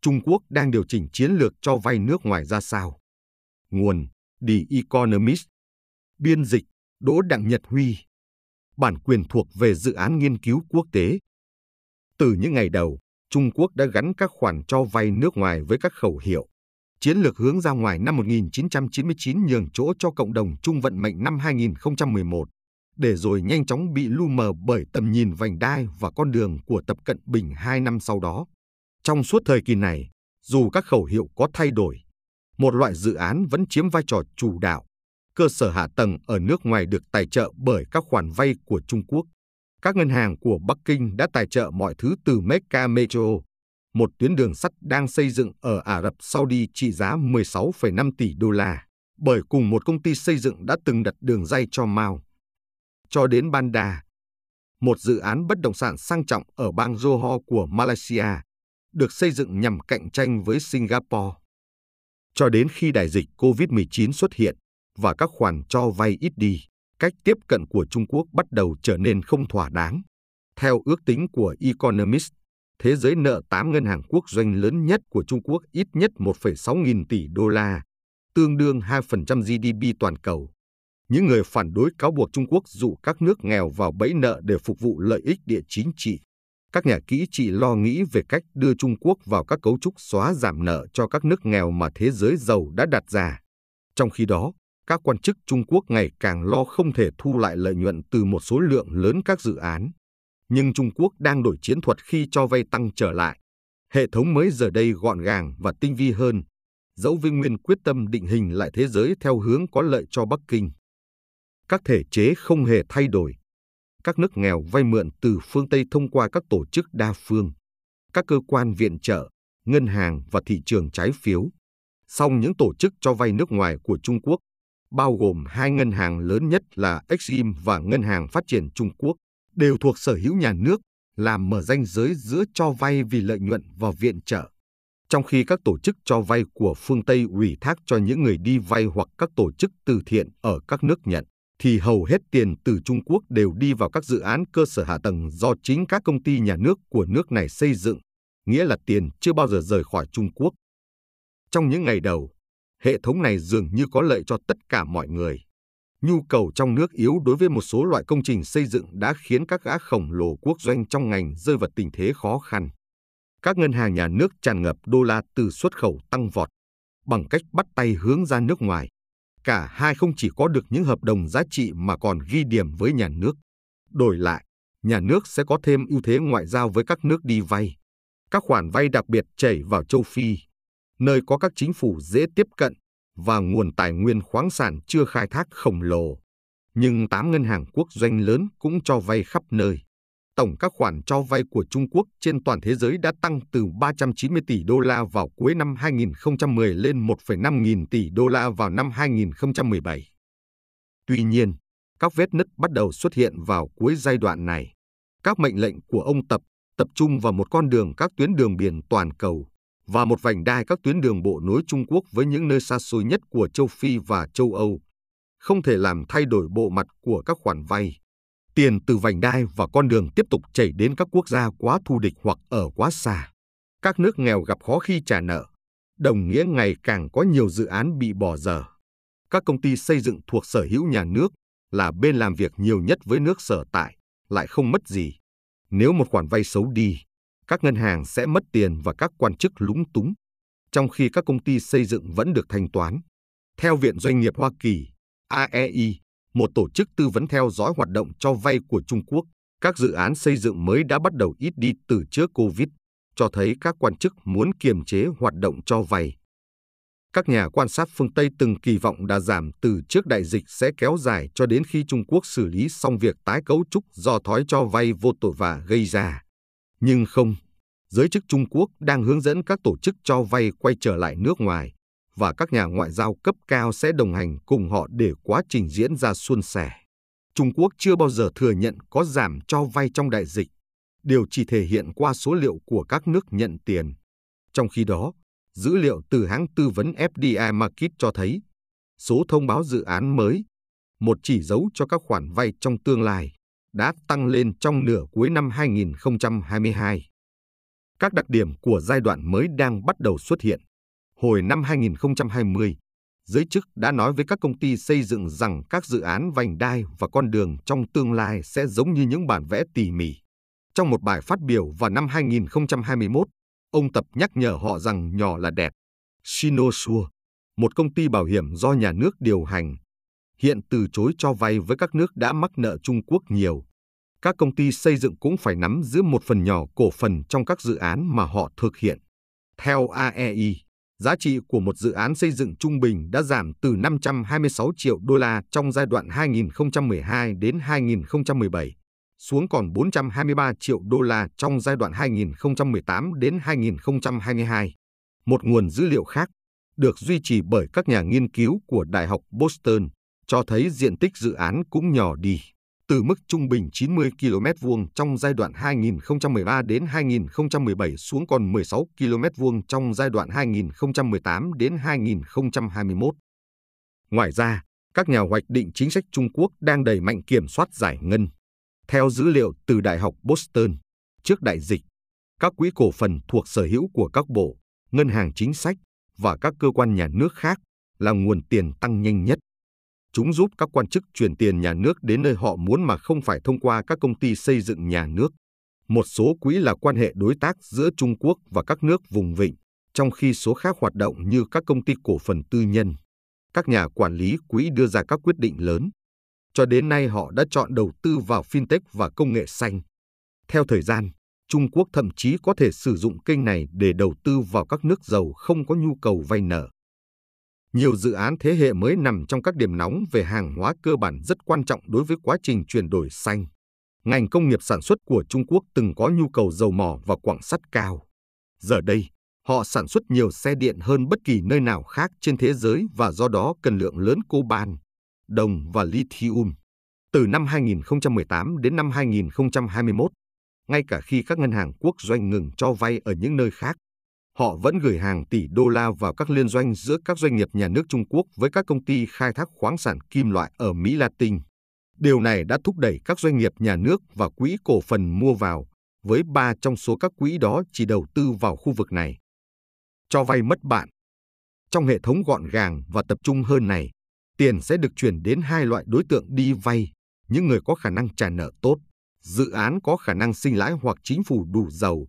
Trung Quốc đang điều chỉnh chiến lược cho vay nước ngoài ra sao. Nguồn The Economist Biên dịch Đỗ Đặng Nhật Huy Bản quyền thuộc về dự án nghiên cứu quốc tế. Từ những ngày đầu, Trung Quốc đã gắn các khoản cho vay nước ngoài với các khẩu hiệu. Chiến lược hướng ra ngoài năm 1999 nhường chỗ cho cộng đồng chung vận mệnh năm 2011, để rồi nhanh chóng bị lu mờ bởi tầm nhìn vành đai và con đường của Tập Cận Bình hai năm sau đó. Trong suốt thời kỳ này, dù các khẩu hiệu có thay đổi, một loại dự án vẫn chiếm vai trò chủ đạo. Cơ sở hạ tầng ở nước ngoài được tài trợ bởi các khoản vay của Trung Quốc. Các ngân hàng của Bắc Kinh đã tài trợ mọi thứ từ Mecca Metro, một tuyến đường sắt đang xây dựng ở Ả Rập Saudi trị giá 16,5 tỷ đô la, bởi cùng một công ty xây dựng đã từng đặt đường dây cho Mao. Cho đến Banda, một dự án bất động sản sang trọng ở bang Johor của Malaysia, được xây dựng nhằm cạnh tranh với Singapore. Cho đến khi đại dịch COVID-19 xuất hiện và các khoản cho vay ít đi, cách tiếp cận của Trung Quốc bắt đầu trở nên không thỏa đáng. Theo ước tính của Economist, thế giới nợ 8 ngân hàng quốc doanh lớn nhất của Trung Quốc ít nhất 1,6 nghìn tỷ đô la, tương đương 2% GDP toàn cầu. Những người phản đối cáo buộc Trung Quốc dụ các nước nghèo vào bẫy nợ để phục vụ lợi ích địa chính trị. Các nhà kỹ trị lo nghĩ về cách đưa Trung Quốc vào các cấu trúc xóa giảm nợ cho các nước nghèo mà thế giới giàu đã đặt ra. Trong khi đó, các quan chức Trung Quốc ngày càng lo không thể thu lại lợi nhuận từ một số lượng lớn các dự án. Nhưng Trung Quốc đang đổi chiến thuật khi cho vay tăng trở lại. Hệ thống mới giờ đây gọn gàng và tinh vi hơn, dẫu Vinh Nguyên quyết tâm định hình lại thế giới theo hướng có lợi cho Bắc Kinh. Các thể chế không hề thay đổi. Các nước nghèo vay mượn từ phương Tây thông qua các tổ chức đa phương, các cơ quan viện trợ, ngân hàng và thị trường trái phiếu. Song những tổ chức cho vay nước ngoài của Trung Quốc bao gồm hai ngân hàng lớn nhất là Exim và Ngân hàng Phát triển Trung Quốc, đều thuộc sở hữu nhà nước, làm mở ranh giới giữa cho vay vì lợi nhuận và viện trợ. Trong khi các tổ chức cho vay của phương Tây ủy thác cho những người đi vay hoặc các tổ chức từ thiện ở các nước nhận, thì hầu hết tiền từ Trung Quốc đều đi vào các dự án cơ sở hạ tầng do chính các công ty nhà nước của nước này xây dựng, nghĩa là tiền chưa bao giờ rời khỏi Trung Quốc. Trong những ngày đầu, hệ thống này dường như có lợi cho tất cả mọi người. Nhu cầu trong nước yếu đối với một số loại công trình xây dựng đã khiến các gã khổng lồ quốc doanh trong ngành rơi vào tình thế khó khăn. Các ngân hàng nhà nước tràn ngập đô la từ xuất khẩu tăng vọt bằng cách bắt tay hướng ra nước ngoài. Cả hai không chỉ có được những hợp đồng giá trị mà còn ghi điểm với nhà nước. Đổi lại, nhà nước sẽ có thêm ưu thế ngoại giao với các nước đi vay. Các khoản vay đặc biệt chảy vào châu Phi, nơi có các chính phủ dễ tiếp cận và nguồn tài nguyên khoáng sản chưa khai thác khổng lồ. Nhưng 8 ngân hàng quốc doanh lớn cũng cho vay khắp nơi. Tổng các khoản cho vay của Trung Quốc trên toàn thế giới đã tăng từ 390 tỷ đô la vào cuối năm 2010 lên 1,5 nghìn tỷ đô la vào năm 2017. Tuy nhiên, các vết nứt bắt đầu xuất hiện vào cuối giai đoạn này. Các mệnh lệnh của ông Tập tập trung vào một con đường các tuyến đường biển toàn cầu và một vành đai các tuyến đường bộ nối Trung Quốc với những nơi xa xôi nhất của châu Phi và châu Âu, không thể làm thay đổi bộ mặt của các khoản vay. Tiền từ vành đai và con đường tiếp tục chảy đến các quốc gia quá thù địch hoặc ở quá xa. Các nước nghèo gặp khó khi trả nợ, đồng nghĩa ngày càng có nhiều dự án bị bỏ dở. Các công ty xây dựng thuộc sở hữu nhà nước là bên làm việc nhiều nhất với nước sở tại, lại không mất gì. Nếu một khoản vay xấu đi, các ngân hàng sẽ mất tiền và các quan chức lúng túng, trong khi các công ty xây dựng vẫn được thanh toán. Theo Viện Doanh nghiệp Hoa Kỳ, AEI, một tổ chức tư vấn theo dõi hoạt động cho vay của Trung Quốc, các dự án xây dựng mới đã bắt đầu ít đi từ trước Covid, cho thấy các quan chức muốn kiềm chế hoạt động cho vay. Các nhà quan sát phương Tây từng kỳ vọng đà giảm từ trước đại dịch sẽ kéo dài cho đến khi Trung Quốc xử lý xong việc tái cấu trúc do thói cho vay vô tội vạ gây ra. Nhưng không, giới chức Trung Quốc đang hướng dẫn các tổ chức cho vay quay trở lại nước ngoài và các nhà ngoại giao cấp cao sẽ đồng hành cùng họ để quá trình diễn ra suôn sẻ. Trung Quốc chưa bao giờ thừa nhận có giảm cho vay trong đại dịch, điều chỉ thể hiện qua số liệu của các nước nhận tiền. Trong khi đó, dữ liệu từ hãng tư vấn FDI Market cho thấy số thông báo dự án mới, một chỉ dấu cho các khoản vay trong tương lai, đã tăng lên trong nửa cuối năm 2022. Các đặc điểm của giai đoạn mới đang bắt đầu xuất hiện. Hồi năm 2020, giới chức đã nói với các công ty xây dựng rằng các dự án vành đai và con đường trong tương lai sẽ giống như những bản vẽ tỉ mỉ. Trong một bài phát biểu vào năm 2021, ông Tập nhắc nhở họ rằng nhỏ là đẹp. Sinosure, một công ty bảo hiểm do nhà nước điều hành, hiện từ chối cho vay với các nước đã mắc nợ Trung Quốc nhiều. Các công ty xây dựng cũng phải nắm giữ một phần nhỏ cổ phần trong các dự án mà họ thực hiện. Theo AEI, giá trị của một dự án xây dựng trung bình đã giảm từ 526 triệu đô la trong giai đoạn 2012 đến 2017 xuống còn 423 triệu đô la trong giai đoạn 2018 đến 2022. Một nguồn dữ liệu khác, được duy trì bởi các nhà nghiên cứu của Đại học Boston, cho thấy diện tích dự án cũng nhỏ đi, từ mức trung bình 90 km vuông trong giai đoạn 2013 đến 2017 xuống còn 16 km vuông trong giai đoạn 2018 đến 2021. Ngoài ra, các nhà hoạch định chính sách Trung Quốc đang đẩy mạnh kiểm soát giải ngân. Theo dữ liệu từ Đại học Boston, trước đại dịch, các quỹ cổ phần thuộc sở hữu của các bộ, ngân hàng chính sách và các cơ quan nhà nước khác là nguồn tiền tăng nhanh nhất. Chúng giúp các quan chức chuyển tiền nhà nước đến nơi họ muốn mà không phải thông qua các công ty xây dựng nhà nước. Một số quỹ là quan hệ đối tác giữa Trung Quốc và các nước vùng vịnh, trong khi số khác hoạt động như các công ty cổ phần tư nhân. Các nhà quản lý quỹ đưa ra các quyết định lớn. Cho đến nay họ đã chọn đầu tư vào fintech và công nghệ xanh. Theo thời gian, Trung Quốc thậm chí có thể sử dụng kênh này để đầu tư vào các nước giàu không có nhu cầu vay nợ. Nhiều dự án thế hệ mới nằm trong các điểm nóng về hàng hóa cơ bản rất quan trọng đối với quá trình chuyển đổi xanh. Ngành công nghiệp sản xuất của Trung Quốc từng có nhu cầu dầu mỏ và quặng sắt cao. Giờ đây, họ sản xuất nhiều xe điện hơn bất kỳ nơi nào khác trên thế giới và do đó cần lượng lớn coban, đồng và lithium. Từ năm 2018 đến năm 2021, ngay cả khi các ngân hàng quốc doanh ngừng cho vay ở những nơi khác, họ vẫn gửi hàng tỷ đô la vào các liên doanh giữa các doanh nghiệp nhà nước Trung Quốc với các công ty khai thác khoáng sản kim loại ở Mỹ Latin. Điều này đã thúc đẩy các doanh nghiệp nhà nước và quỹ cổ phần mua vào, với ba trong số các quỹ đó chỉ đầu tư vào khu vực này. Cho vay mất bạn Trong hệ thống gọn gàng và tập trung hơn này, tiền sẽ được chuyển đến hai loại đối tượng đi vay, những người có khả năng trả nợ tốt, dự án có khả năng sinh lãi hoặc chính phủ đủ giàu,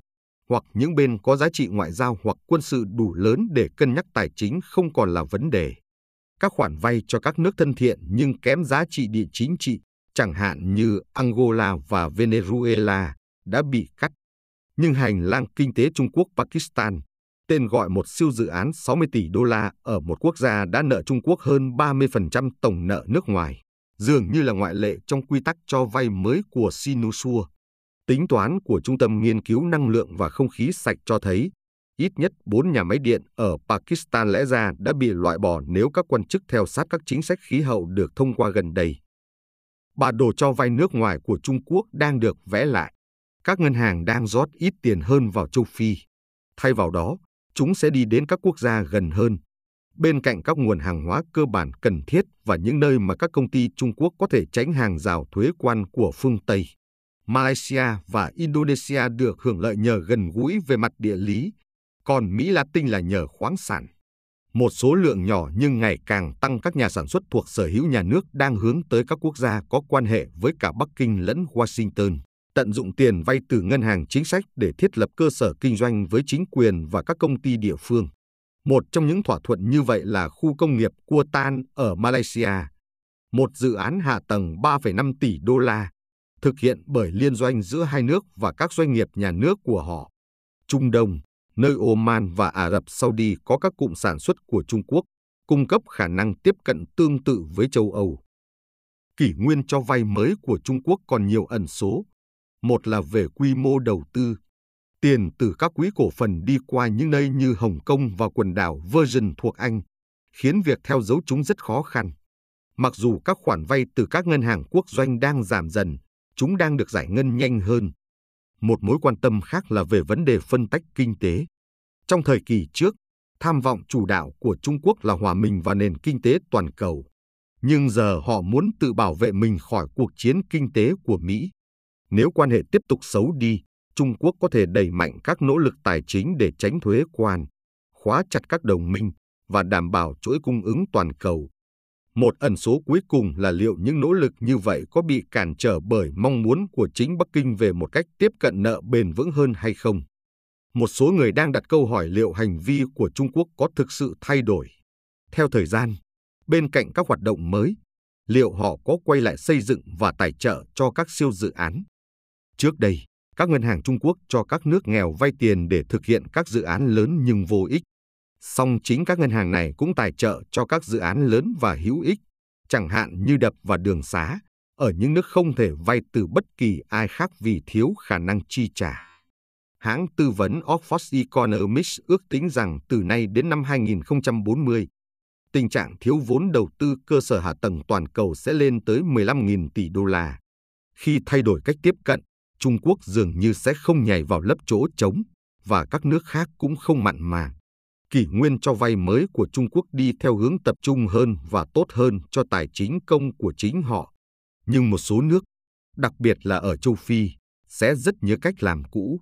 hoặc những bên có giá trị ngoại giao hoặc quân sự đủ lớn để cân nhắc tài chính không còn là vấn đề. Các khoản vay cho các nước thân thiện nhưng kém giá trị địa chính trị, chẳng hạn như Angola và Venezuela, đã bị cắt. Nhưng hành lang kinh tế Trung Quốc-Pakistan, tên gọi một siêu dự án 60 tỷ đô la ở một quốc gia đã nợ Trung Quốc hơn 30% tổng nợ nước ngoài, dường như là ngoại lệ trong quy tắc cho vay mới của Sinusua. Tính toán của Trung tâm Nghiên cứu Năng lượng và Không khí sạch cho thấy, ít nhất 4 nhà máy điện ở Pakistan lẽ ra đã bị loại bỏ nếu các quan chức theo sát các chính sách khí hậu được thông qua gần đây. Bản đồ cho vay nước ngoài của Trung Quốc đang được vẽ lại. Các ngân hàng đang rót ít tiền hơn vào châu Phi. Thay vào đó, chúng sẽ đi đến các quốc gia gần hơn, bên cạnh các nguồn hàng hóa cơ bản cần thiết và những nơi mà các công ty Trung Quốc có thể tránh hàng rào thuế quan của phương Tây. Malaysia và Indonesia được hưởng lợi nhờ gần gũi về mặt địa lý, còn Mỹ Latin là nhờ khoáng sản. Một số lượng nhỏ nhưng ngày càng tăng các nhà sản xuất thuộc sở hữu nhà nước đang hướng tới các quốc gia có quan hệ với cả Bắc Kinh lẫn Washington, tận dụng tiền vay từ ngân hàng chính sách để thiết lập cơ sở kinh doanh với chính quyền và các công ty địa phương. Một trong những thỏa thuận như vậy là khu công nghiệp Kuantan ở Malaysia, một dự án hạ tầng 3,5 tỷ đô la thực hiện bởi liên doanh giữa hai nước và các doanh nghiệp nhà nước của họ. Trung Đông, nơi Oman và Ả Rập Saudi có các cụm sản xuất của Trung Quốc, cung cấp khả năng tiếp cận tương tự với châu Âu. Kỷ nguyên cho vay mới của Trung Quốc còn nhiều ẩn số. Một là về quy mô đầu tư. Tiền từ các quỹ cổ phần đi qua những nơi như Hồng Kông và quần đảo Virgin thuộc Anh, khiến việc theo dấu chúng rất khó khăn. Mặc dù các khoản vay từ các ngân hàng quốc doanh đang giảm dần, chúng đang được giải ngân nhanh hơn. Một mối quan tâm khác là về vấn đề phân tách kinh tế. Trong thời kỳ trước, tham vọng chủ đạo của Trung Quốc là hòa mình vào nền kinh tế toàn cầu. Nhưng giờ họ muốn tự bảo vệ mình khỏi cuộc chiến kinh tế của Mỹ. Nếu quan hệ tiếp tục xấu đi, Trung Quốc có thể đẩy mạnh các nỗ lực tài chính để tránh thuế quan, khóa chặt các đồng minh và đảm bảo chuỗi cung ứng toàn cầu. Một ẩn số cuối cùng là liệu những nỗ lực như vậy có bị cản trở bởi mong muốn của chính Bắc Kinh về một cách tiếp cận nợ bền vững hơn hay không. Một số người đang đặt câu hỏi liệu hành vi của Trung Quốc có thực sự thay đổi. Theo thời gian, bên cạnh các hoạt động mới, liệu họ có quay lại xây dựng và tài trợ cho các siêu dự án? Trước đây, các ngân hàng Trung Quốc cho các nước nghèo vay tiền để thực hiện các dự án lớn nhưng vô ích. Song chính các ngân hàng này cũng tài trợ cho các dự án lớn và hữu ích, chẳng hạn như đập và đường xá, ở những nước không thể vay từ bất kỳ ai khác vì thiếu khả năng chi trả. Hãng tư vấn Oxford Economics ước tính rằng từ nay đến năm 2040, tình trạng thiếu vốn đầu tư cơ sở hạ tầng toàn cầu sẽ lên tới 15.000 tỷ đô la. Khi thay đổi cách tiếp cận, Trung Quốc dường như sẽ không nhảy vào lớp chỗ trống và các nước khác cũng không mặn mà. Kỷ nguyên cho vay mới của Trung Quốc đi theo hướng tập trung hơn và tốt hơn cho tài chính công của chính họ. Nhưng một số nước, đặc biệt là ở châu Phi, sẽ rất nhớ cách làm cũ.